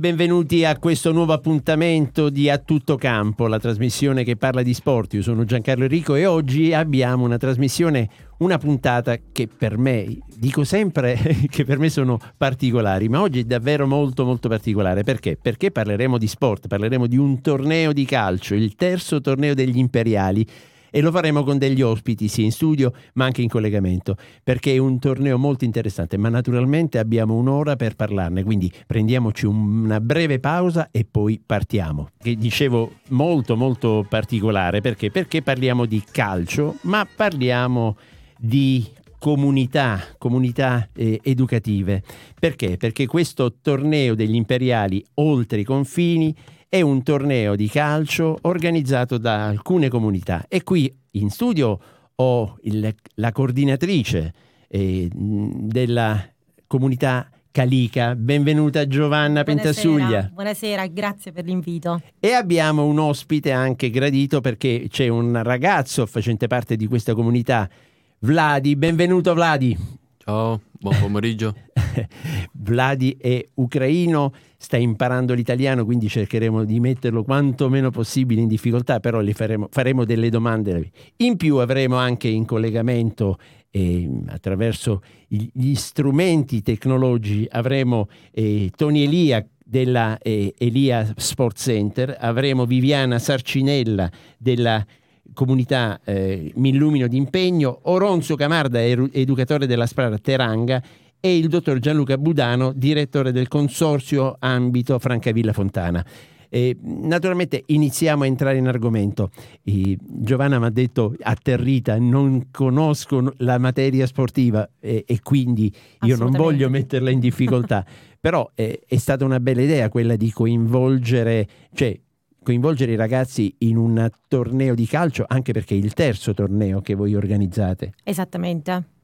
Benvenuti a questo nuovo appuntamento di A Tutto Campo, la trasmissione che parla di sport. Io sono Giancarlo Enrico e oggi abbiamo una trasmissione, una puntata che per me, dico sempre che per me sono particolari, ma oggi è davvero molto molto particolare. Perché? Perché parleremo di sport, parleremo di un torneo di calcio, il terzo torneo degli imperiali e lo faremo con degli ospiti sia in studio ma anche in collegamento perché è un torneo molto interessante ma naturalmente abbiamo un'ora per parlarne quindi prendiamoci una breve pausa e poi partiamo che dicevo molto molto particolare perché perché parliamo di calcio ma parliamo di comunità, comunità eh, educative. Perché? Perché questo torneo degli imperiali oltre i confini è un torneo di calcio organizzato da alcune comunità e qui in studio ho il, la coordinatrice eh, della comunità Calica. Benvenuta Giovanna Buonasera. Pentasuglia. Buonasera, grazie per l'invito. E abbiamo un ospite anche gradito perché c'è un ragazzo facente parte di questa comunità, Vladi. Benvenuto Vladi. Ciao, buon pomeriggio. Vladi è ucraino, sta imparando l'italiano, quindi cercheremo di metterlo quanto meno possibile in difficoltà, però gli faremo, faremo delle domande. In più avremo anche in collegamento eh, attraverso gli strumenti tecnologici, avremo eh, Tony Elia della eh, Elia Sport Center, avremo Viviana Sarcinella della comunità eh, Millumino d'impegno, Oronzo Camarda, educatore della Sprara Teranga e il dottor Gianluca Budano, direttore del consorzio Ambito Francavilla Fontana. E, naturalmente iniziamo a entrare in argomento. E Giovanna mi ha detto atterrita, non conosco la materia sportiva e, e quindi io non voglio metterla in difficoltà, però eh, è stata una bella idea quella di coinvolgere, cioè coinvolgere i ragazzi in un torneo di calcio, anche perché è il terzo torneo che voi organizzate. Esattamente.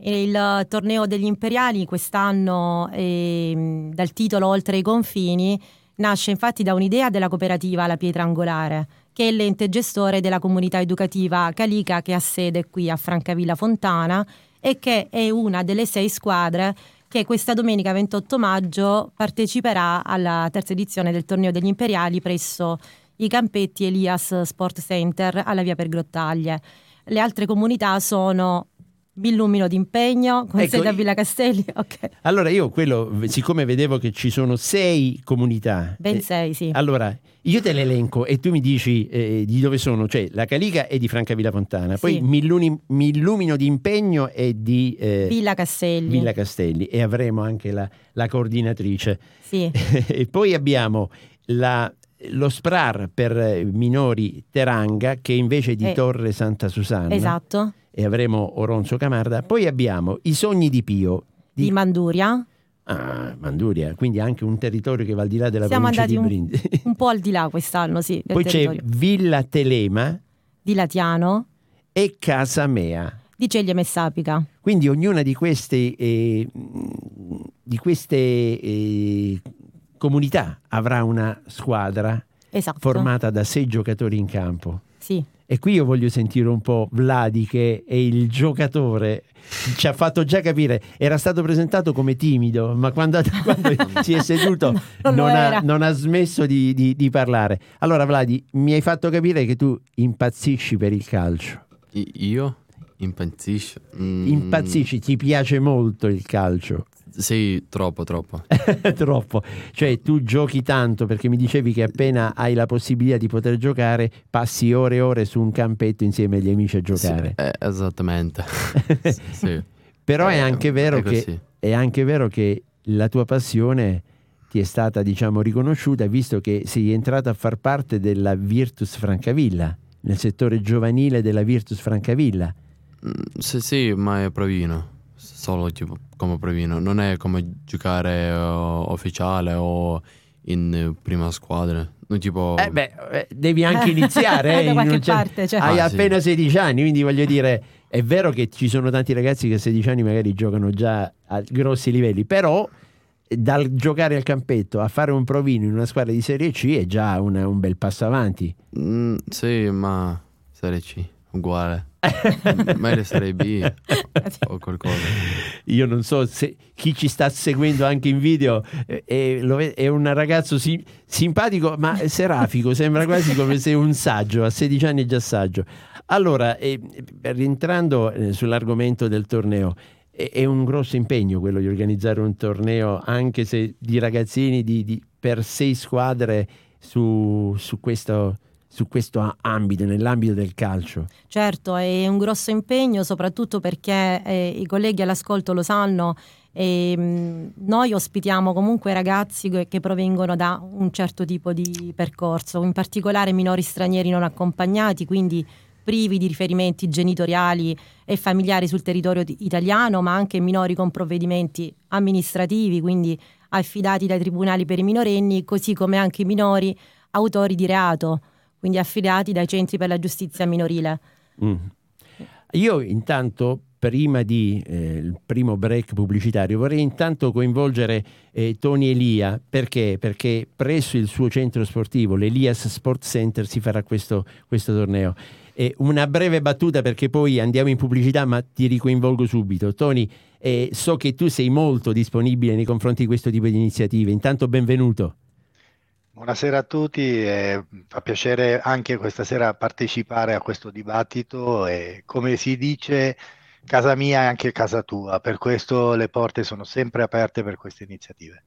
Il torneo degli imperiali quest'anno, eh, dal titolo Oltre i confini, nasce infatti da un'idea della cooperativa La Pietra Angolare, che è l'ente gestore della comunità educativa Calica che ha sede qui a Francavilla Fontana e che è una delle sei squadre che questa domenica 28 maggio parteciperà alla terza edizione del torneo degli imperiali presso i campetti Elias Sport Center alla via per Grottaglie. Le altre comunità sono Billumino d'impegno con ecco, sede a Villa Castelli. Okay. Allora io quello, siccome vedevo che ci sono sei comunità. Ben eh, sei, sì. Allora, io te l'elenco e tu mi dici eh, di dove sono. Cioè, la Calica è di Francavilla Fontana, sì. poi Milluni, Millumino d'impegno è di eh, Villa Castelli. Villa Castelli e avremo anche la, la coordinatrice. Sì. e poi abbiamo la, lo SPRAR per minori Teranga che invece di eh, Torre Santa Susanna. Esatto e avremo Oronzo Camarda. Poi abbiamo I Sogni di Pio. Di, di Manduria. Ah, Manduria, quindi anche un territorio che va al di là della Siamo provincia di Brindisi. Un, un po' al di là quest'anno, sì. Poi territorio. c'è Villa Telema. Di Latiano. E Casa Mea. Di Ceglie Messapica. Quindi ognuna di queste, eh, di queste eh, comunità avrà una squadra esatto. formata da sei giocatori in campo. Sì. E qui io voglio sentire un po' Vladi che è il giocatore, ci ha fatto già capire, era stato presentato come timido, ma quando, quando si è seduto non, non, ha, non ha, smesso di, di, di, parlare. Allora Vladi, mi hai fatto capire che tu impazzisci per il calcio. Io? Impazzisci? Mm. Impazzisci, ti piace molto il calcio. Sì, troppo, troppo. troppo. Cioè, tu giochi tanto perché mi dicevi che appena hai la possibilità di poter giocare, passi ore e ore su un campetto insieme agli amici a giocare. Sì, eh, esattamente. sì. Però eh, è, anche è, che, è anche vero che la tua passione ti è stata, diciamo, riconosciuta visto che sei entrato a far parte della Virtus Francavilla, nel settore giovanile della Virtus Francavilla. Mm, sì, sì, ma è provino solo tipo come provino, non è come giocare uh, ufficiale o in prima squadra. Non tipo... Eh beh, eh, devi anche iniziare. eh, da qualche parte, cioè. Hai ah, appena sì. 16 anni, quindi voglio dire, è vero che ci sono tanti ragazzi che a 16 anni magari giocano già a grossi livelli, però dal giocare al campetto a fare un provino in una squadra di Serie C è già una, un bel passo avanti. Mm, sì, ma Serie C, uguale. Meglio Serie B o qualcosa. Io non so se chi ci sta seguendo anche in video eh, è, è un ragazzo si, simpatico ma serafico, sembra quasi come se un saggio, a 16 anni è già saggio. Allora, eh, rientrando eh, sull'argomento del torneo, è, è, un grosso impegno quello di organizzare un torneo, anche se di ragazzini di, di, per sei squadre su, su questo su questo ambito, nell'ambito del calcio. Certo, è un grosso impegno, soprattutto perché eh, i colleghi all'ascolto lo sanno. E, mh, mm, noi ospitiamo comunque ragazzi che, che, provengono da un certo tipo di percorso, in particolare minori stranieri non accompagnati, quindi privi di riferimenti genitoriali e familiari sul territorio italiano, ma anche minori con provvedimenti amministrativi, quindi affidati dai tribunali per i minorenni, così come anche i minori autori di reato quindi affidati dai centri per la giustizia minorile. Mm. Io intanto, prima di eh, primo break pubblicitario, vorrei intanto coinvolgere eh, Tony Elia, perché? Perché presso il suo centro sportivo, l'Elias Sport Center, si farà questo, questo torneo. E una breve battuta perché poi andiamo in pubblicità, ma ti ricoinvolgo subito. Tony, eh, so che tu sei molto disponibile nei confronti di questo tipo di iniziative. Intanto benvenuto. Buonasera a tutti, eh, fa piacere anche questa sera partecipare a questo dibattito e come si dice casa mia è anche casa tua, per questo le porte sono sempre aperte per queste iniziative.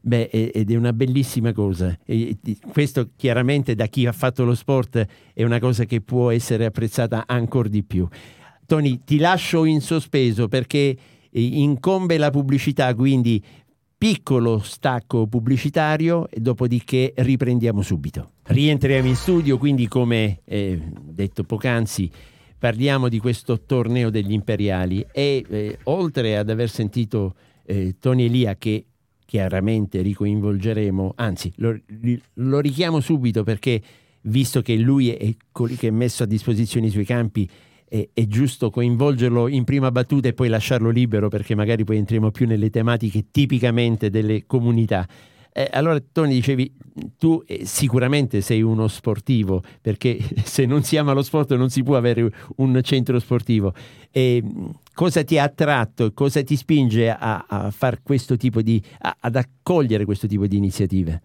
Beh, ed è una bellissima cosa. E questo chiaramente da chi ha fatto lo sport è una cosa che può essere apprezzata ancora di più. Tony, ti lascio in sospeso perché eh, incombe la pubblicità, quindi piccolo stacco pubblicitario e dopodiché riprendiamo subito. Rientriamo in studio, quindi come eh, detto poc'anzi parliamo di questo torneo degli imperiali e eh, oltre ad aver sentito eh, Tony Elia che chiaramente ricoinvolgeremo, anzi lo, lo richiamo subito perché visto che lui è colui che è messo a disposizione i suoi campi è, è, giusto coinvolgerlo in prima battuta e poi lasciarlo libero perché magari poi entriamo più nelle tematiche tipicamente delle comunità. Eh, allora Tony dicevi, tu eh, sicuramente sei uno sportivo perché se non si ama lo sport non si può avere un centro sportivo. E, cosa ti ha attratto, cosa ti spinge a, a far questo tipo di, a, ad accogliere questo tipo di iniziative?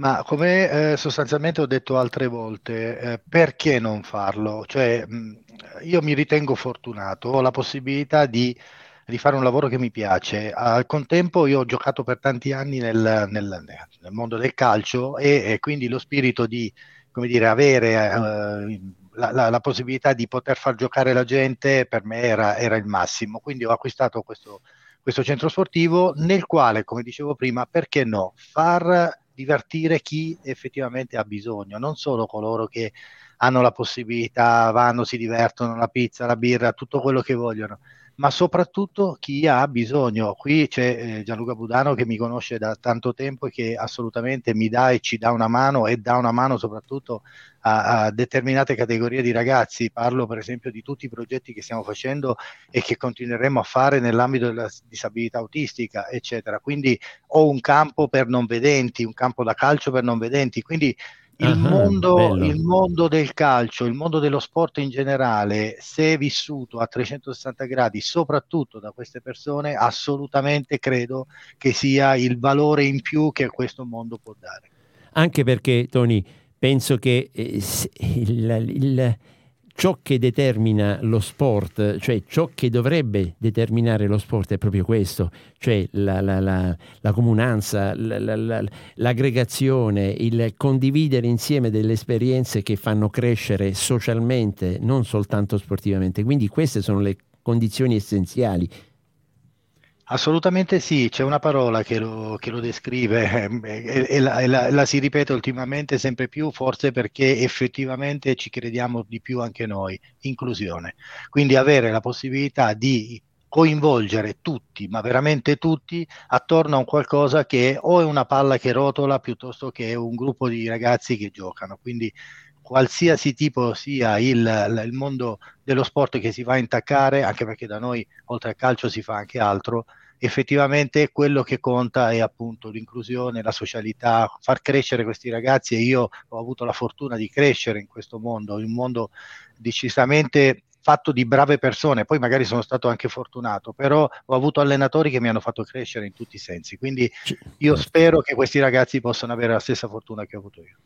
Ma come eh, sostanzialmente ho detto altre volte, eh, perché non farlo? Cioè, mh, io mi ritengo fortunato, ho la possibilità di, di, fare un lavoro che mi piace. Al contempo io ho giocato per tanti anni nel, nel, nel mondo del calcio e, e, quindi lo spirito di come dire, avere eh, la, la, la, possibilità di poter far giocare la gente per me era, era il massimo. Quindi ho acquistato questo, questo centro sportivo nel quale, come dicevo prima, perché no, far divertire chi effettivamente ha bisogno, non solo coloro che hanno la possibilità, vanno, si divertono, la pizza, la birra, tutto quello che vogliono, ma soprattutto chi ha bisogno. Qui c'è eh, Gianluca Budano che mi conosce da tanto tempo e che assolutamente mi dà e ci dà una mano e dà una mano soprattutto a, a determinate categorie di ragazzi. Parlo per esempio di tutti i progetti che stiamo facendo e che continueremo a fare nell'ambito della disabilità autistica, eccetera. Quindi ho un campo per non vedenti, un campo da calcio per non vedenti. Quindi il, uh-huh, mondo, il, mondo, del calcio, il mondo dello sport in generale, se vissuto a 360 gradi, soprattutto da queste persone, assolutamente credo che sia il valore in più che questo mondo può dare. Anche perché, Tony, penso che eh, il, il ciò che determina lo sport, cioè ciò che dovrebbe determinare lo sport è proprio questo, cioè la, la, la, la comunanza, l'aggregazione, il condividere insieme delle esperienze che fanno crescere socialmente, non soltanto sportivamente. Quindi queste sono le condizioni essenziali Assolutamente sì, c'è una parola che lo, che lo descrive e, e, la, e la, la, si ripete ultimamente sempre più, forse perché effettivamente ci crediamo di più anche noi, inclusione. Quindi avere la possibilità di coinvolgere tutti, ma veramente tutti, attorno a un qualcosa che o è una palla che rotola piuttosto che un gruppo di ragazzi che giocano. Quindi qualsiasi tipo sia il, il mondo dello sport che si va a intaccare, anche perché da noi oltre al calcio si fa anche altro, effettivamente quello che conta è appunto l'inclusione, la socialità, far crescere questi ragazzi. E io ho avuto la fortuna di crescere in questo mondo, un mondo decisamente fatto di brave persone, poi magari sono stato anche fortunato, però ho avuto allenatori che mi hanno fatto crescere in tutti i sensi, quindi io spero che questi ragazzi possano avere la stessa fortuna che ho avuto io.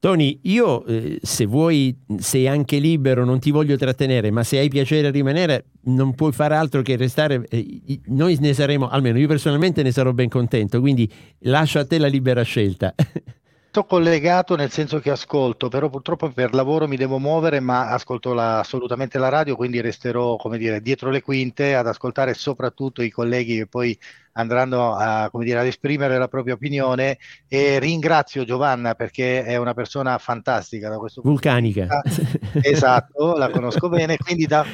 Tony, io eh, se vuoi sei anche libero, non ti voglio trattenere, ma se hai piacere a rimanere non puoi fare altro che restare, eh, noi ne saremo, almeno io personalmente ne sarò ben contento, quindi lascio a te la libera scelta. Sto collegato nel senso che ascolto, però purtroppo per lavoro mi devo muovere, ma ascolto la, assolutamente la radio, quindi resterò, come dire, dietro le quinte ad ascoltare soprattutto i colleghi che poi andranno a, dire, ad esprimere la propria opinione e ringrazio Giovanna perché è una persona fantastica da questo vulcanica punto di vista. esatto la conosco bene quindi da,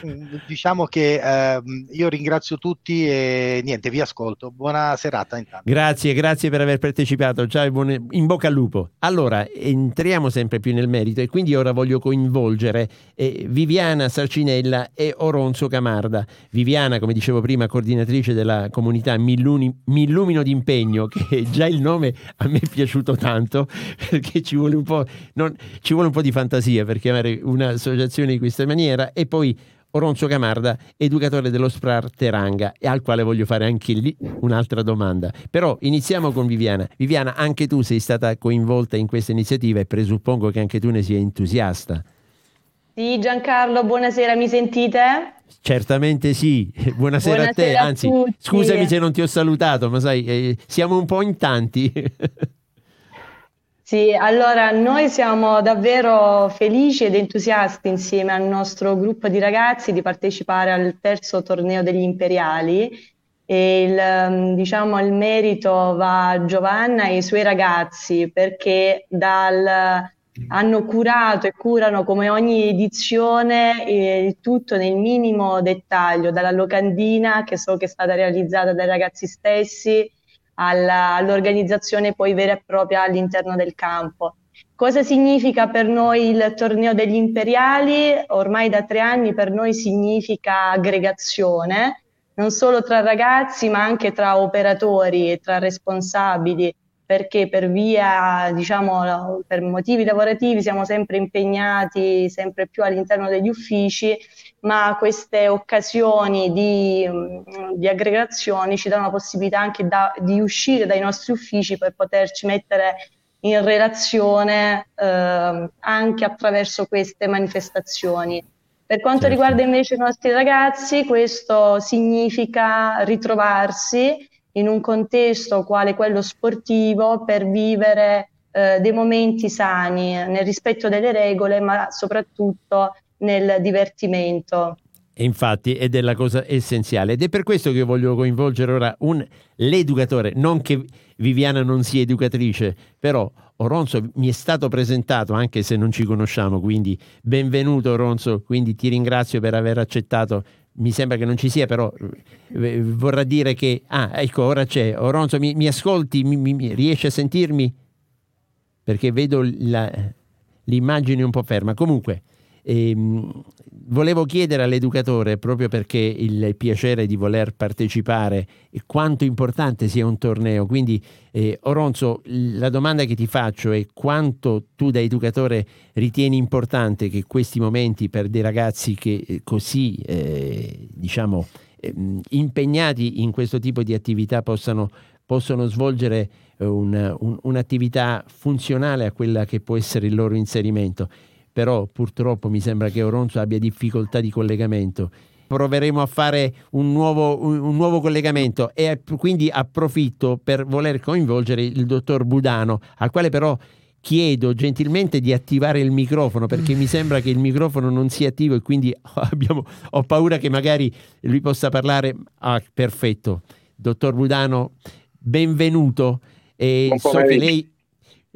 diciamo che eh, io ringrazio tutti e niente vi ascolto. Buona serata intanto. Grazie grazie per aver partecipato. Ciao buone, in bocca al lupo. Allora entriamo sempre più nel merito e quindi ora voglio coinvolgere eh, Viviana Sarcinella e Oronzo Camarda. Viviana come dicevo prima coordinatrice della comunità Millun mi illumino d'impegno, che già il nome a me è piaciuto tanto, perché ci vuole un po', non, ci vuole un po di fantasia per chiamare un'associazione di questa maniera, e poi Oronzo Camarda, educatore dello SPRAR Teranga, e al quale voglio fare anche lì un'altra domanda. Però iniziamo con Viviana. Viviana, anche tu sei stata coinvolta in questa iniziativa e presuppongo che anche tu ne sia entusiasta. Sì, Giancarlo, buonasera, mi sentite? Certamente sì, buonasera, buonasera a te, anzi a scusami se non ti ho salutato, ma sai, eh, siamo un po' in tanti. Sì, allora noi siamo davvero felici ed entusiasti insieme al nostro gruppo di ragazzi di partecipare al terzo torneo degli imperiali e il, mm, diciamo, il merito va a Giovanna e ai suoi ragazzi perché dal hanno curato e curano come ogni edizione eh, il tutto nel minimo dettaglio, dalla locandina che so che è stata realizzata dai ragazzi stessi alla, all'organizzazione poi vera e propria all'interno del campo. Cosa significa per noi il torneo degli imperiali? Ormai da tre anni per noi significa aggregazione, non solo tra ragazzi ma anche tra operatori e tra responsabili perché per via, diciamo, per motivi lavorativi siamo sempre impegnati sempre più all'interno degli uffici, ma queste occasioni di, di aggregazioni ci danno la possibilità anche da, di uscire dai nostri uffici per poterci mettere in relazione eh, anche attraverso queste manifestazioni. Per quanto certo. riguarda invece i nostri ragazzi, questo significa ritrovarsi in un contesto quale quello sportivo per vivere eh, dei momenti sani nel rispetto delle regole, ma soprattutto nel divertimento. Infatti ed è la cosa essenziale ed è per questo che voglio coinvolgere ora un, l'educatore, non che Viviana non sia educatrice, però Oronzo mi è stato presentato anche se non ci conosciamo, quindi benvenuto Oronzo, quindi ti ringrazio per aver accettato mi sembra che non ci sia, però eh, vorrà dire che... Ah, ecco, ora c'è. Oronzo, mi, mi ascolti? Mi, mi, riesci a sentirmi? Perché vedo la, l'immagine un po' ferma. Comunque, ehm, volevo chiedere all'educatore, proprio perché il piacere di voler partecipare, quanto importante sia un torneo. Quindi, eh, Oronzo, la domanda che ti faccio è quanto tu da educatore ritieni importante che questi momenti per dei ragazzi che eh, così, eh, diciamo, ehm, impegnati in questo tipo di attività possano, possano svolgere un, un, un'attività funzionale a quella che può essere il loro inserimento però purtroppo mi sembra che Oronzo abbia difficoltà di collegamento. Proveremo a fare un nuovo, un nuovo collegamento e quindi approfitto per voler coinvolgere il dottor Budano, al quale però chiedo gentilmente di attivare il microfono perché mi sembra che il microfono non sia attivo e quindi abbiamo, ho paura che magari lui possa parlare. Ah, perfetto. Dottor Budano, benvenuto. E so che lei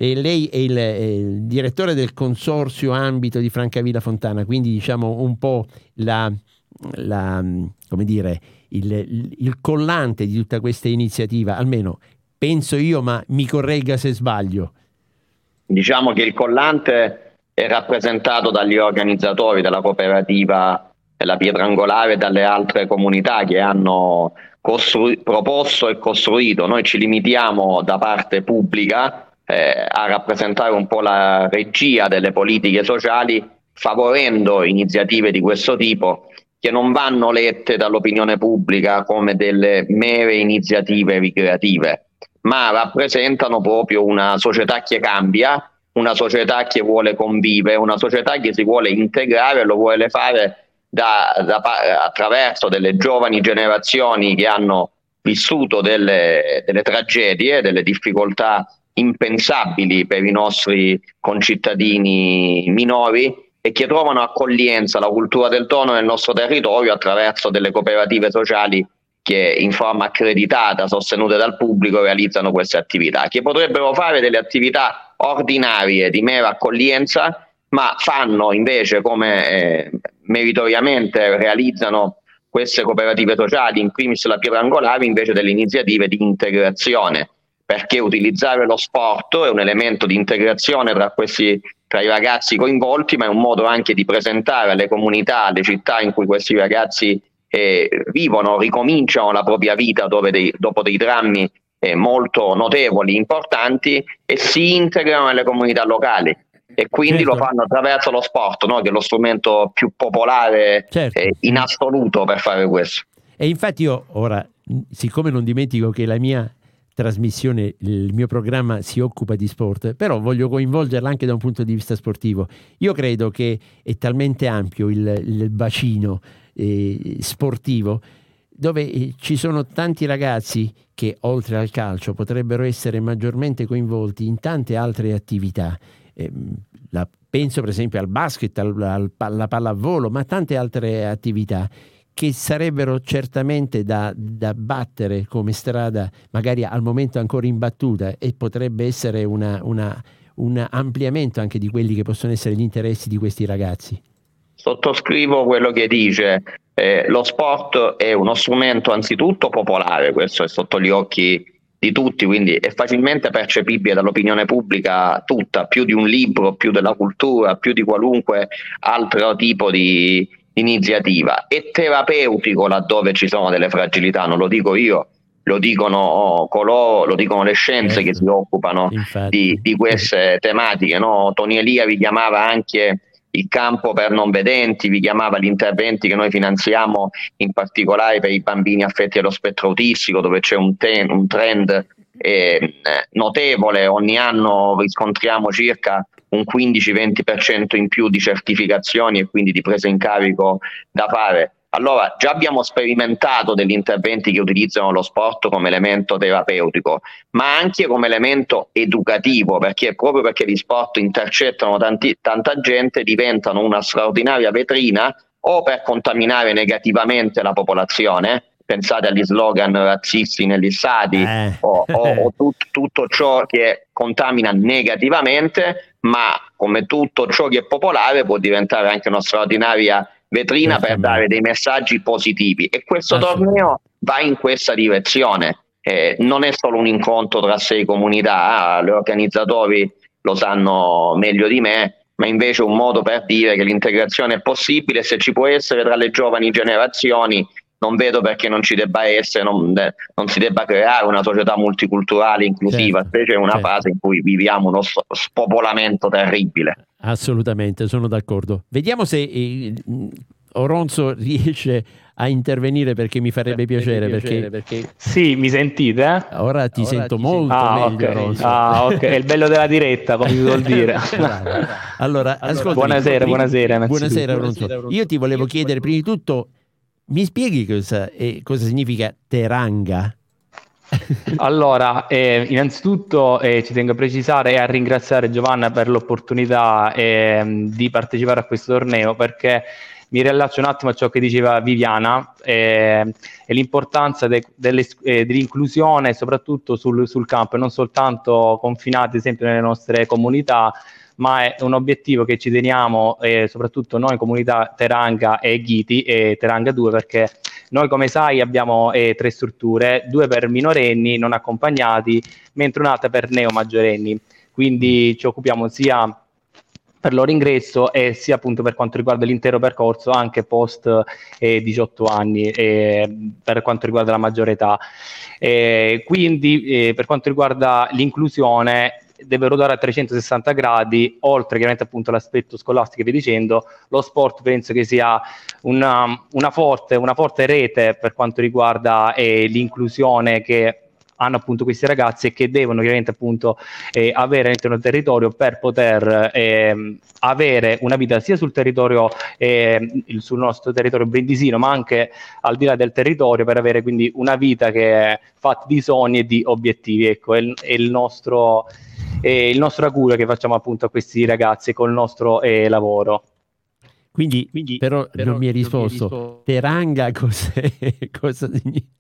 e lei è il, è il, direttore del consorzio ambito di Francavilla Fontana, quindi diciamo un po' la, la dire, il, il, collante di tutta questa iniziativa, almeno penso io, ma mi corregga se sbaglio. Diciamo che il collante è rappresentato dagli organizzatori della cooperativa La Pietrangolare e dalle altre comunità che hanno costru- proposto e costruito. Noi ci limitiamo da parte pubblica eh, a rappresentare un po' la regia delle politiche sociali favorendo iniziative di questo tipo che non vanno lette dall'opinione pubblica come delle mere iniziative ricreative, ma rappresentano proprio una società che cambia, una società che vuole convivere, una società che si vuole integrare e lo vuole fare da, da, attraverso delle giovani generazioni che hanno vissuto delle, delle tragedie, delle difficoltà impensabili per i nostri concittadini minori e che trovano accoglienza alla cultura del tono nel nostro territorio attraverso delle cooperative sociali che in forma accreditata, sostenute dal pubblico, realizzano queste attività, che potrebbero fare delle attività ordinarie di mera accoglienza, ma fanno invece come eh, meritoriamente realizzano queste cooperative sociali, in primis la pietra angolare, invece delle iniziative di integrazione, perché utilizzare lo sport è un elemento di integrazione tra, questi, tra i ragazzi coinvolti, ma è un modo anche di presentare alle comunità, alle città in cui questi ragazzi eh, vivono, ricominciano la propria vita dei, dopo dei drammi eh, molto notevoli, importanti e si integrano nelle comunità locali e quindi certo. lo fanno attraverso lo sport, no? che è lo strumento più popolare certo. eh, in assoluto per fare questo. E infatti io ora, siccome non dimentico che la mia trasmissione, il mio programma si occupa di sport, però voglio coinvolgerla anche da un punto di vista sportivo. Io credo che è talmente ampio il, il bacino eh, sportivo dove eh, ci sono tanti ragazzi che oltre al calcio potrebbero essere maggiormente coinvolti in tante altre attività. Eh, la, penso per esempio al basket, al, al, alla pallavolo, ma tante altre attività che sarebbero certamente da, da, battere come strada, magari al momento ancora imbattuta, e potrebbe essere una, una, un ampliamento anche di quelli che possono essere gli interessi di questi ragazzi. Sottoscrivo quello che dice. Eh, lo sport è uno strumento anzitutto popolare, questo è sotto gli occhi di tutti, quindi è facilmente percepibile dall'opinione pubblica tutta, più di un libro, più della cultura, più di qualunque altro tipo di iniziativa. È terapeutico laddove ci sono delle fragilità, non lo dico io, lo dicono coloro, lo dicono le scienze che si occupano di, di, queste tematiche. No? Tony Elia vi chiamava anche il campo per non vedenti, vi chiamava gli interventi che noi finanziamo in particolare per i bambini affetti allo spettro autistico, dove c'è un, ten, un trend eh, notevole, ogni anno riscontriamo circa un 15-20% in più di certificazioni e quindi di presa in carico da fare. Allora, già abbiamo sperimentato degli interventi che utilizzano lo sport come elemento terapeutico, ma anche come elemento educativo, perché proprio perché gli sport intercettano tanti, tanta gente, diventano una straordinaria vetrina o per contaminare negativamente la popolazione, pensate agli slogan razzisti negli stadi eh. o, o, o tut, tutto ciò che contamina negativamente, ma come tutto ciò che è popolare può diventare anche una straordinaria vetrina per dare dei messaggi positivi. E questo torneo va in questa direzione. Eh, non è solo un incontro tra sei comunità, ah, gli organizzatori lo sanno meglio di me, ma invece un modo per dire che l'integrazione è possibile se ci può essere tra le giovani generazioni non vedo perché non ci debba essere, non, non si debba creare una società multiculturale inclusiva, certo, specie in una certo. fase in cui viviamo uno spopolamento terribile. Assolutamente, sono d'accordo. Vediamo se eh, Oronzo riesce a intervenire perché mi farebbe piacere, piacere perché, perché... Sì, mi sentite? Ora ti Ora sento ti molto ah, meglio okay. Ah, ok, è il bello della diretta, come si vuol dire. allora, ascolta, buonasera, buonasera, buonasera Oronzo. Io ti volevo chiedere prima di tutto mi spieghi cosa, eh, cosa significa teranga? allora, eh, innanzitutto eh, ci tengo a precisare e a ringraziare Giovanna per l'opportunità eh, di partecipare a questo torneo perché mi riallaccio un attimo a ciò che diceva Viviana eh, e l'importanza de, eh, dell'inclusione soprattutto sul, sul campo e non soltanto confinati esempio nelle nostre comunità ma è un obiettivo che ci teniamo eh, soprattutto noi comunità Teranga e Ghiti e Teranga 2 perché noi come sai abbiamo eh, tre strutture, due per minorenni non accompagnati, mentre un'altra per neomaggiorenni. Quindi ci occupiamo sia per loro ingresso e sia appunto per quanto riguarda l'intero percorso anche post eh, 18 anni eh, per quanto riguarda la maggiore età. Eh, quindi eh, per quanto riguarda l'inclusione deve ruotare a 360 gradi, oltre chiaramente appunto l'aspetto scolastico e via dicendo, lo sport penso che sia una, una, forte, una forte, rete per quanto riguarda eh, l'inclusione che hanno appunto questi ragazzi e che devono chiaramente appunto eh, avere all'interno del territorio per poter eh, avere una vita sia sul territorio, eh, sul nostro territorio brindisino, ma anche al di là del territorio per avere quindi una vita che è fatta di sogni e di obiettivi. Ecco, è, è il nostro, è il nostro augurio che facciamo appunto a questi ragazzi col nostro eh, lavoro. Quindi, Quindi però, però, non mi hai risposto. risposto. Teranga cos'è? cosa significa?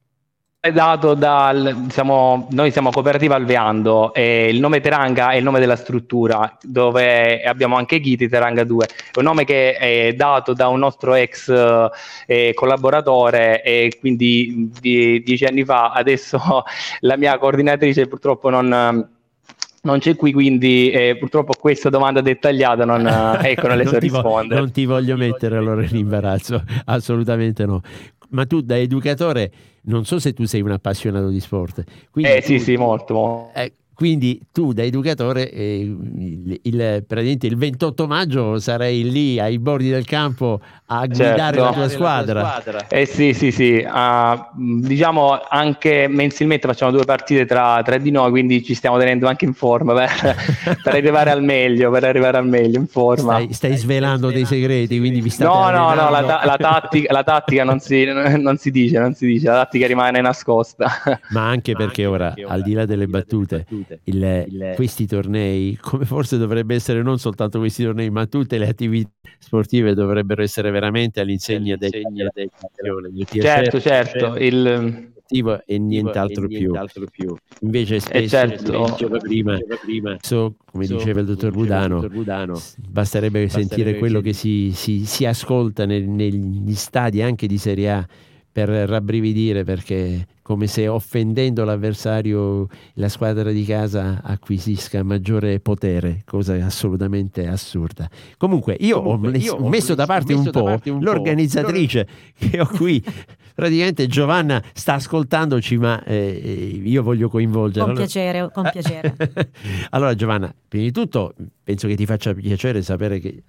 è dato dal diciamo, noi siamo cooperativa Alveando e il nome Teranga è il nome della struttura dove abbiamo anche Ghiti Teranga 2 è un nome che è dato da un nostro ex eh, collaboratore e quindi di, dieci anni fa adesso la mia coordinatrice purtroppo non non c'è qui, quindi eh, purtroppo questa domanda dettagliata non, ecco, non le non so rispondere. Vo- non ti voglio non mettere voglio allora in imbarazzo, assolutamente no. Ma tu da educatore non so se tu sei un appassionato di sport. Quindi eh tu, sì, sì, molto. molto. Eh, quindi tu da educatore eh, il, il, il, 28 maggio sarai lì ai bordi del campo a guidare certo. la tua squadra. La tua squadra. Eh sì, sì, sì. Uh, diciamo anche mensilmente facciamo due partite tra, tra, di noi, quindi ci stiamo tenendo anche in forma per, per arrivare al meglio, per arrivare al meglio in forma. Stai, stai svelando dei segreti, quindi vi state No, no, no, la, ta- la, tattica, la tattica non, si, non, si, dice, non si dice, la tattica rimane nascosta. Ma anche perché, Ma anche ora, perché ora, al di là delle battute, battute il, il, questi tornei, come forse dovrebbe essere non soltanto questi tornei, ma tutte le attività sportive dovrebbero essere veramente all'insegna del, certo, certo, il e nient'altro, e nient'altro più. più. Invece eh, spesso, certo. diceva prima, prima so, come so, diceva il dottor Budano, Budano basterebbe, basterebbe sentire quello che si, si, si ascolta nel, negli stadi anche di Serie A per rabbrividire perché come se offendendo l'avversario la squadra di casa acquisisca maggiore potere, cosa assolutamente assurda. Comunque io, Comunque, ho, messo, io ho, messo, da parte messo un, po' parte un l'organizzatrice po'. che ho qui. Praticamente Giovanna sta ascoltandoci, ma eh, io voglio coinvolgerla. Con piacere, con piacere. allora Giovanna, prima di tutto penso che ti faccia piacere sapere che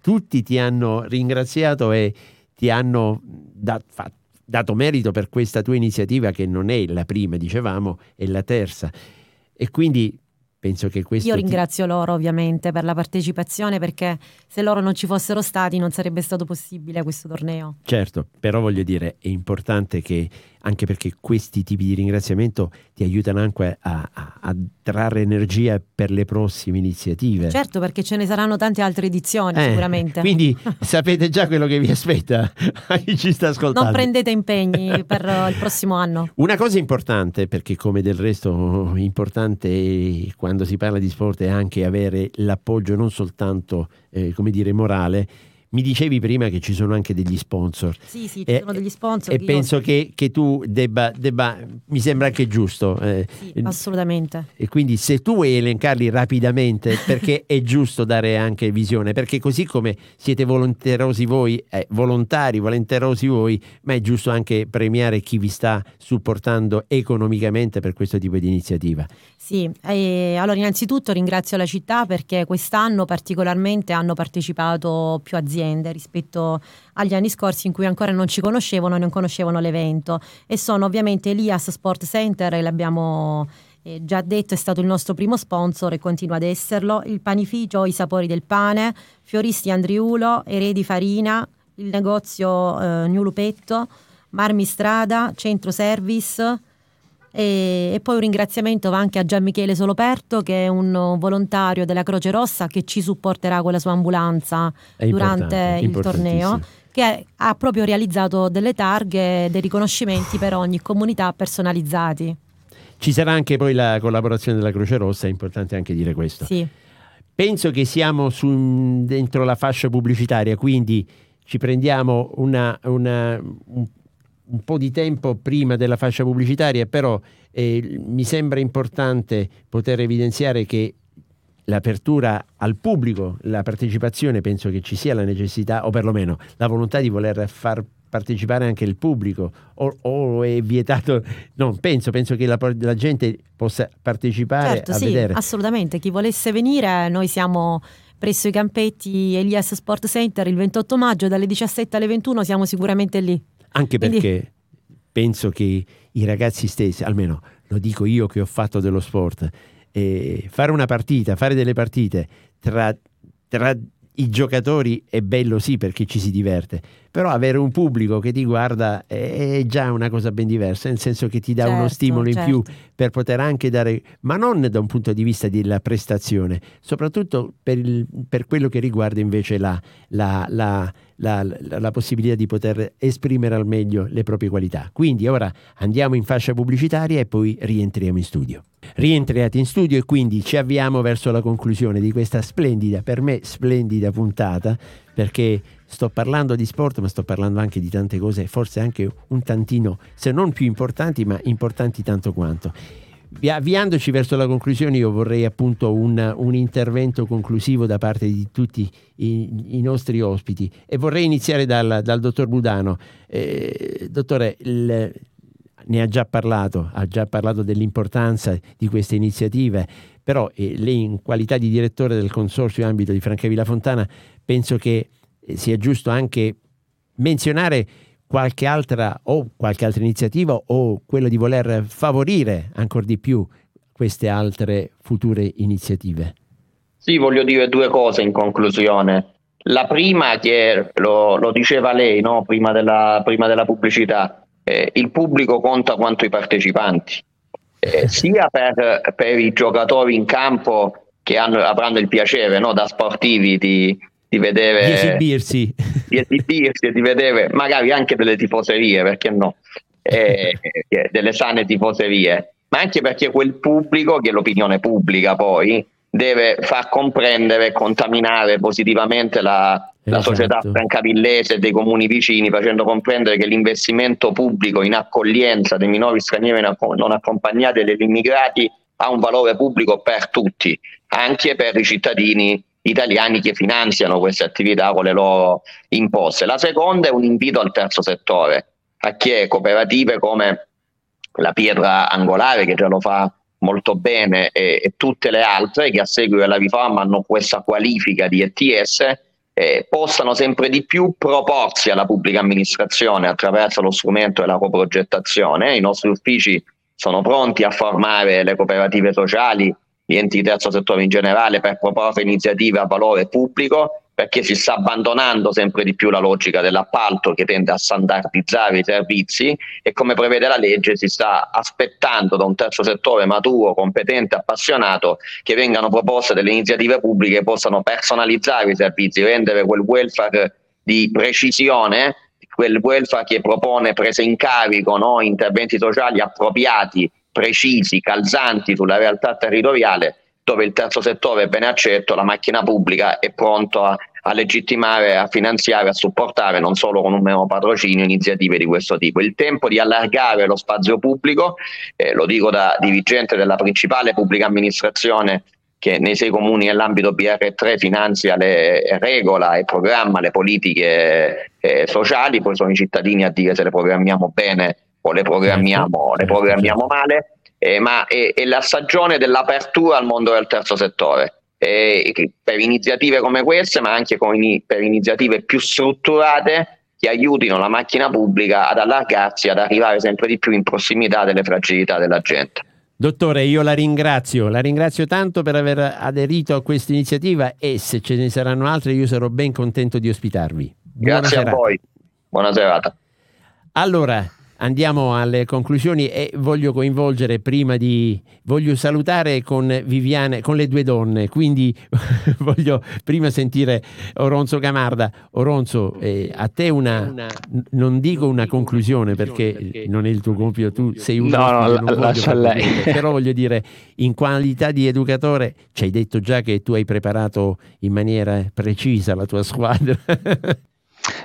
tutti ti hanno ringraziato e ti hanno dat, fatto dato merito per questa tua iniziativa che non è la prima, dicevamo, è la terza. E quindi penso che questo... Io ringrazio ti... loro ovviamente per la partecipazione perché se loro non ci fossero stati non sarebbe stato possibile questo torneo. Certo, però voglio dire, è importante che anche perché questi tipi di ringraziamento ti aiutano anche a, a, a, trarre energia per le prossime iniziative. Certo, perché ce ne saranno tante altre edizioni eh, sicuramente. Quindi sapete già quello che vi aspetta a chi ci sta ascoltando. Non prendete impegni per il prossimo anno. Una cosa importante, perché come del resto importante quando si parla di sport è anche avere l'appoggio non soltanto, eh, come dire, morale, mi dicevi prima che ci sono anche degli sponsor. Sì, sì, ci eh, sono degli sponsor. E penso che, che, tu debba, debba, mi sembra anche giusto. Eh, sì, assolutamente. E quindi se tu vuoi elencarli rapidamente, perché è giusto dare anche visione, perché così come siete volonterosi voi, eh, volontari, volenterosi voi, ma è giusto anche premiare chi vi sta supportando economicamente per questo tipo di iniziativa. Sì, eh, allora innanzitutto ringrazio la città perché quest'anno particolarmente hanno partecipato più aziende rispetto agli anni scorsi in cui ancora non ci conoscevano e non conoscevano l'evento. E sono ovviamente Elias Sport Center, l'abbiamo eh, già detto è stato il nostro primo sponsor e continua ad esserlo, il panificio I Sapori del Pane, Fioristi Andriulo, Eredi Farina, il negozio eh, New Lupetto, Marmi Strada, Centro Service, e, e, poi un ringraziamento va anche a Gian Michele Soloperto che è un volontario della Croce Rossa che ci supporterà con la sua ambulanza è durante il torneo che ha proprio realizzato delle targhe, dei riconoscimenti per ogni comunità personalizzati. Ci sarà anche poi la collaborazione della Croce Rossa, è importante anche dire questo. Sì. Penso che siamo su, dentro la fascia pubblicitaria, quindi ci prendiamo una, una, un un po' di tempo prima della fascia pubblicitaria, però eh, mi sembra importante poter evidenziare che l'apertura al pubblico, la partecipazione, penso che ci sia la necessità, o perlomeno la volontà di voler far partecipare anche il pubblico o, o è vietato? Non penso, penso che la, la gente possa partecipare certo, a sì, vedere. Assolutamente, chi volesse venire, noi siamo presso i campetti Elias Sport Center il 28 maggio dalle 17 alle 21 siamo sicuramente lì. Anche perché Quindi... penso che i ragazzi stessi, almeno lo dico io che ho fatto dello sport, eh, fare una partita, fare delle partite tra, tra i giocatori è bello sì perché ci si diverte, però avere un pubblico che ti guarda è già una cosa ben diversa, nel senso che ti dà certo, uno stimolo in certo. più per poter anche dare, ma non da un punto di vista della prestazione, soprattutto per, il, per quello che riguarda invece la, la, la, la, possibilità di poter esprimere al meglio le proprie qualità. Quindi ora andiamo in fascia pubblicitaria e poi rientriamo in studio. Rientriati in studio e quindi ci avviamo verso la conclusione di questa splendida, per me splendida puntata, perché sto parlando di sport ma sto parlando anche di tante cose, forse anche un tantino, se non più importanti, ma importanti tanto quanto. Avviandoci verso la conclusione, io vorrei appunto un, un intervento conclusivo da parte di tutti i, i nostri ospiti e vorrei iniziare dal, dal dottor Budano. Eh, dottore, il, ne ha già parlato, ha già parlato dell'importanza di queste iniziative, però eh, lei in qualità di direttore del consorzio ambito di Francavilla Fontana penso che eh, sia giusto anche menzionare qualche altra o qualche altra iniziativa o quello di voler favorire ancora di più queste altre future iniziative. Sì, voglio dire due cose in conclusione. La prima che lo, lo diceva lei no? prima, della, prima della pubblicità, eh, il pubblico conta quanto i partecipanti, eh, sia per, per, i giocatori in campo che hanno, avranno il piacere no, da sportivi di, di vedere di esibirsi. di esibirsi e di vedere magari anche delle tifoserie, perché no? Eh, delle sane tifoserie, ma anche perché quel pubblico, che è l'opinione pubblica poi, deve far comprendere e contaminare positivamente la, la esatto. società francavillese e dei comuni vicini, facendo comprendere che l'investimento pubblico in accoglienza dei minori stranieri non accompagnati e degli immigrati ha un valore pubblico per tutti, anche per i cittadini italiani che finanziano queste attività con le loro imposte. La seconda è un invito al terzo settore, a che cooperative come la pietra angolare, che già lo fa molto bene, e, e tutte le altre che a seguito della riforma hanno questa qualifica di ETS, eh, possano sempre di più proporsi alla pubblica amministrazione attraverso lo strumento della coprogettazione. I nostri uffici sono pronti a formare le cooperative sociali, gli enti di terzo settore in generale per proporre iniziative a valore pubblico perché si sta abbandonando sempre di più la logica dell'appalto che tende a standardizzare i servizi e come prevede la legge si sta aspettando da un terzo settore maturo, competente, appassionato che vengano proposte delle iniziative pubbliche che possano personalizzare i servizi, rendere quel welfare di precisione, quel welfare che propone prese in carico, no? interventi sociali appropriati, precisi, calzanti sulla realtà territoriale dove il terzo settore è ben accetto, la macchina pubblica è pronto a, a, legittimare, a finanziare, a supportare non solo con un mero patrocinio iniziative di questo tipo. Il tempo di allargare lo spazio pubblico, eh, lo dico da dirigente della principale pubblica amministrazione che nei sei comuni nell'ambito BR3 finanzia, le, regola e programma le politiche eh, sociali, poi sono i cittadini a dire se le programmiamo bene o le programmiamo, certo, le programmiamo certo. male eh, ma è, è, la stagione dell'apertura al mondo del terzo settore. Eh, per iniziative come queste, ma anche in, per iniziative più strutturate che aiutino la macchina pubblica ad allargarsi, ad arrivare sempre di più in prossimità delle fragilità della gente. Dottore, io la ringrazio, la ringrazio tanto per aver aderito a questa iniziativa e se ce ne saranno altre io sarò ben contento di ospitarvi. Buona Grazie serata. a voi, buona serata. Allora, andiamo alle conclusioni e voglio coinvolgere prima di voglio salutare con Viviane con le due donne quindi voglio prima sentire Oronzo Camarda. Oronzo eh, a te una, non dico una conclusione perché non è il tuo compito tu sei un no, no la, lascia lei. però voglio dire in qualità di educatore ci hai detto già che tu hai preparato in maniera precisa la tua squadra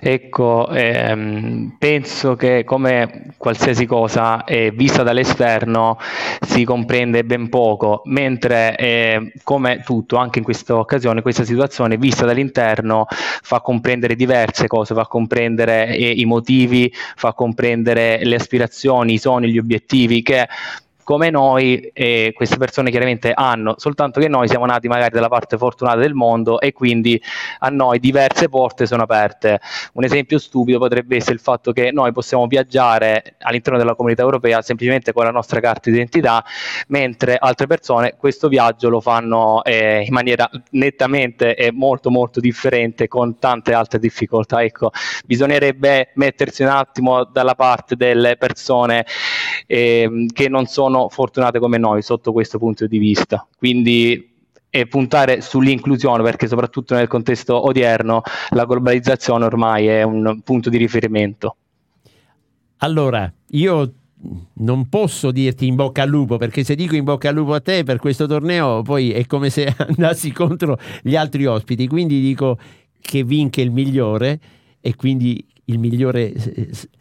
Ecco, ehm, penso che come qualsiasi cosa eh, vista dall'esterno si comprende ben poco, mentre eh, come tutto, anche in questa occasione, questa situazione vista dall'interno fa comprendere diverse cose, fa comprendere eh, i motivi, fa comprendere le aspirazioni, i sogni, gli obiettivi che come noi eh, queste persone chiaramente hanno, soltanto che noi siamo nati magari dalla parte fortunata del mondo e quindi a noi diverse porte sono aperte. Un esempio stupido potrebbe essere il fatto che noi possiamo viaggiare all'interno della comunità europea semplicemente con la nostra carta d'identità, mentre altre persone questo viaggio lo fanno eh, in maniera nettamente e molto molto differente con tante altre difficoltà. Ecco, bisognerebbe mettersi un attimo dalla parte delle persone eh, che non sono sono fortunate come noi sotto questo punto di vista. Quindi e puntare sull'inclusione perché soprattutto nel contesto odierno la globalizzazione ormai è un punto di riferimento. Allora, io non posso dirti in bocca al lupo perché se dico in bocca al lupo a te per questo torneo poi è come se andassi contro gli altri ospiti, quindi dico che vinca il migliore e quindi il migliore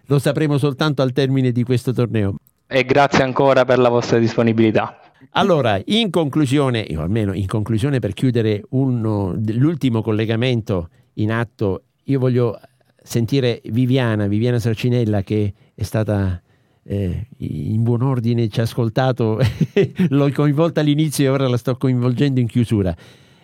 lo sapremo soltanto al termine di questo torneo e grazie ancora per la vostra disponibilità. Allora, in conclusione, o almeno in conclusione per chiudere uno, l'ultimo collegamento in atto, io voglio sentire Viviana, Viviana Sarcinella che è stata eh, in buon ordine, ci ha ascoltato, l'ho coinvolta all'inizio e ora la sto coinvolgendo in chiusura.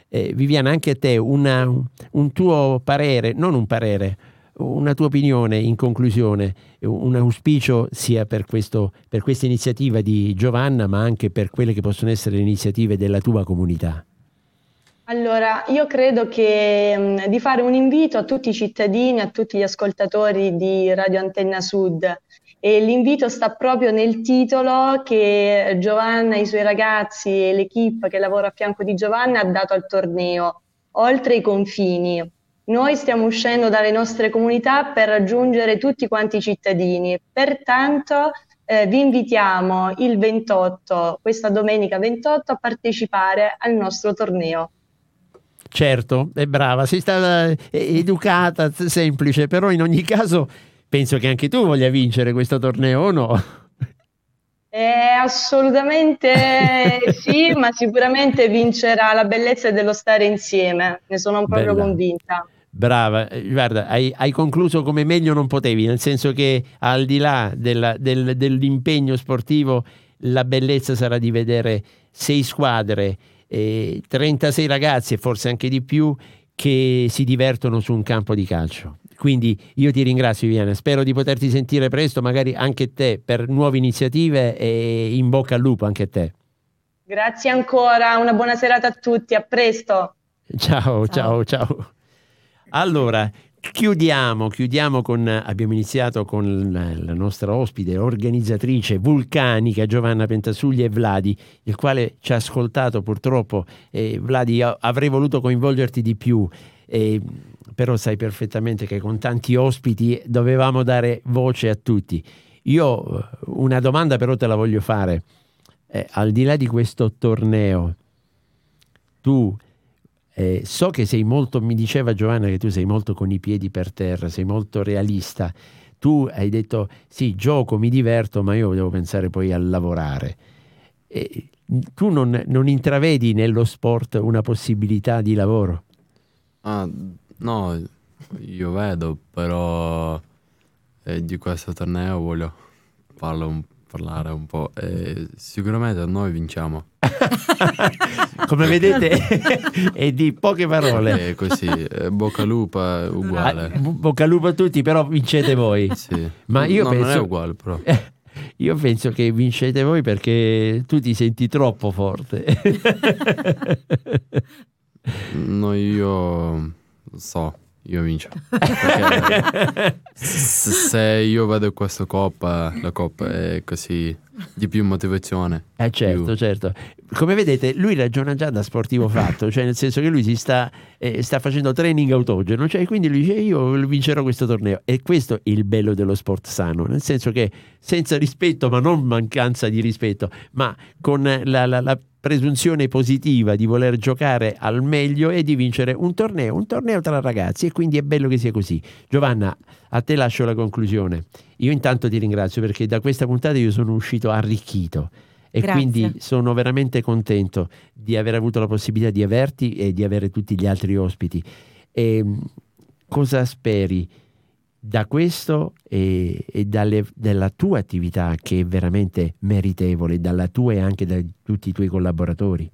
Eh, Viviana, anche a te una, un tuo parere, non un parere, una tua opinione in conclusione, un auspicio sia per, questo, per questa iniziativa di Giovanna, ma anche per quelle che possono essere le iniziative della tua comunità. Allora, io credo che di fare un invito a tutti i cittadini, a tutti gli ascoltatori di Radio Antenna Sud. E l'invito sta proprio nel titolo che Giovanna, i suoi ragazzi e l'equipe che lavora a fianco di Giovanna ha dato al torneo, Oltre i confini. Noi stiamo uscendo dalle nostre comunità per raggiungere tutti quanti i cittadini, pertanto eh, vi invitiamo il 28, questa domenica 28, a partecipare al nostro torneo. Certo, è brava, sei stata eh, educata, semplice, però in ogni caso penso che anche tu voglia vincere questo torneo o no? Eh, assolutamente sì, ma sicuramente vincerà la bellezza dello stare insieme, ne sono proprio Bella. convinta. Brava, eh, guarda, hai, hai, concluso come meglio non potevi, nel senso che al di là della, del, dell'impegno sportivo, la bellezza sarà di vedere sei squadre, eh, 36 ragazzi e forse anche di più che si divertono su un campo di calcio. Quindi io ti ringrazio Viviana, spero di poterti sentire presto, magari anche te, per nuove iniziative e in bocca al lupo anche a te. Grazie ancora, una buona serata a tutti, a presto. Ciao, ciao, ciao. ciao. Allora, chiudiamo, chiudiamo con, abbiamo iniziato con la, nostra ospite, organizzatrice vulcanica Giovanna Pentasugli e Vladi, il quale ci ha ascoltato purtroppo. Eh, Vladi, avrei voluto coinvolgerti di più. Eh, però sai perfettamente che con tanti ospiti dovevamo dare voce a tutti. Io una domanda però te la voglio fare. Eh, al di là di questo torneo, tu eh, so che sei molto, mi diceva Giovanna che tu sei molto con i piedi per terra, sei molto realista. Tu hai detto sì, gioco, mi diverto, ma io devo pensare poi a lavorare. E tu non, non intravedi nello sport una possibilità di lavoro? Ah, no, io vedo, però eh, di questo torneo voglio farlo un parlare un po'. Eh, sicuramente noi vinciamo. Come vedete è di poche parole. È così, eh, bocca lupa uguale. Ah, bocca lupa a tutti, però vincete voi. Sì. Ma io no, penso... non è uguale però. Io penso che vincete voi perché tu ti senti troppo forte. no, io so io vincio. se io vedo questa coppa, la coppa è così di più motivazione. Eh certo, più. certo. Come vedete, lui ragiona già da sportivo fatto, cioè nel senso che lui si sta, eh, sta facendo training autogeno, cioè quindi lui dice io vincerò questo torneo. E questo è il bello dello sport sano, nel senso che senza rispetto, ma non mancanza di rispetto, ma con la, la, la presunzione positiva di voler giocare al meglio e di vincere un torneo, un torneo tra ragazzi e quindi è bello che sia così. Giovanna, a te lascio la conclusione. Io intanto ti ringrazio perché da questa puntata io sono uscito arricchito e Grazie. quindi sono veramente contento di aver avuto la possibilità di averti e di avere tutti gli altri ospiti. E, mh, cosa speri da questo e, e dalle- dalla tua attività che è veramente meritevole, dalla tua e anche da tutti i tuoi collaboratori?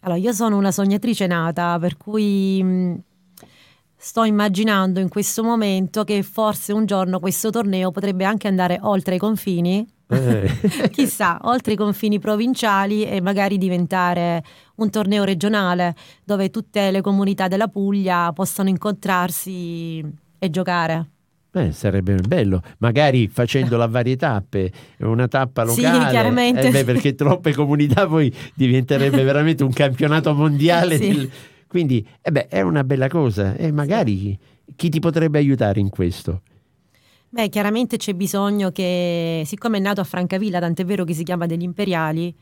Allora, io sono una sognatrice nata, per cui mh, sto immaginando in questo momento che forse un giorno questo torneo potrebbe anche andare oltre i confini, Eh. chissà, oltre i confini provinciali e magari diventare un torneo regionale dove tutte le comunità della Puglia possano incontrarsi e giocare. Beh, sarebbe bello, magari facendola a varie tappe, una tappa Sì, locale, chiaramente. eh beh, perché troppe comunità poi diventerebbe veramente un campionato mondiale. Sì. del- Quindi eh beh, è una bella cosa e magari chi ti potrebbe aiutare in questo? Beh, chiaramente c'è bisogno che, siccome è nato a Francavilla, tant'è vero che si chiama degli imperiali,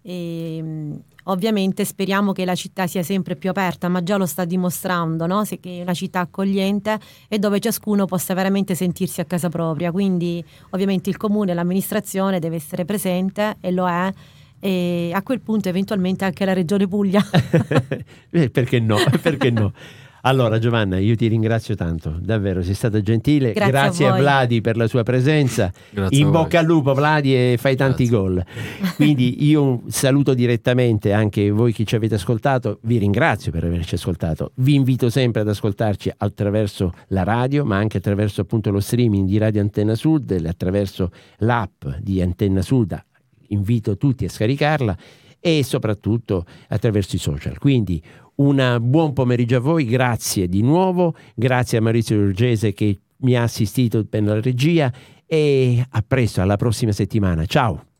ehm, ovviamente speriamo che la città sia sempre più aperta, ma già lo sta dimostrando, no? Se- che è una città accogliente e dove ciascuno possa veramente sentirsi a casa propria. Quindi ovviamente il comune, l'amministrazione deve essere presente e lo è. E a quel punto eventualmente anche la regione Puglia. Eh, perché no? Perché no? Allora Giovanna, io ti ringrazio tanto, davvero, sei stata gentile, Grazie a a, voi. Vladi per la sua presenza, Grazie in a bocca al lupo Vladi e fai tanti Grazie. gol. Quindi io saluto direttamente anche voi che ci avete ascoltato, vi ringrazio per averci ascoltato, vi invito sempre ad ascoltarci attraverso la radio, ma anche attraverso appunto lo streaming di Radio Antenna Sud, e attraverso l'app di Antenna Sud, invito tutti a scaricarla e soprattutto attraverso i social. Quindi un buon pomeriggio a voi, grazie di nuovo, grazie a Maurizio Giorgese che mi ha assistito per la regia e a presto, alla prossima settimana. Ciao!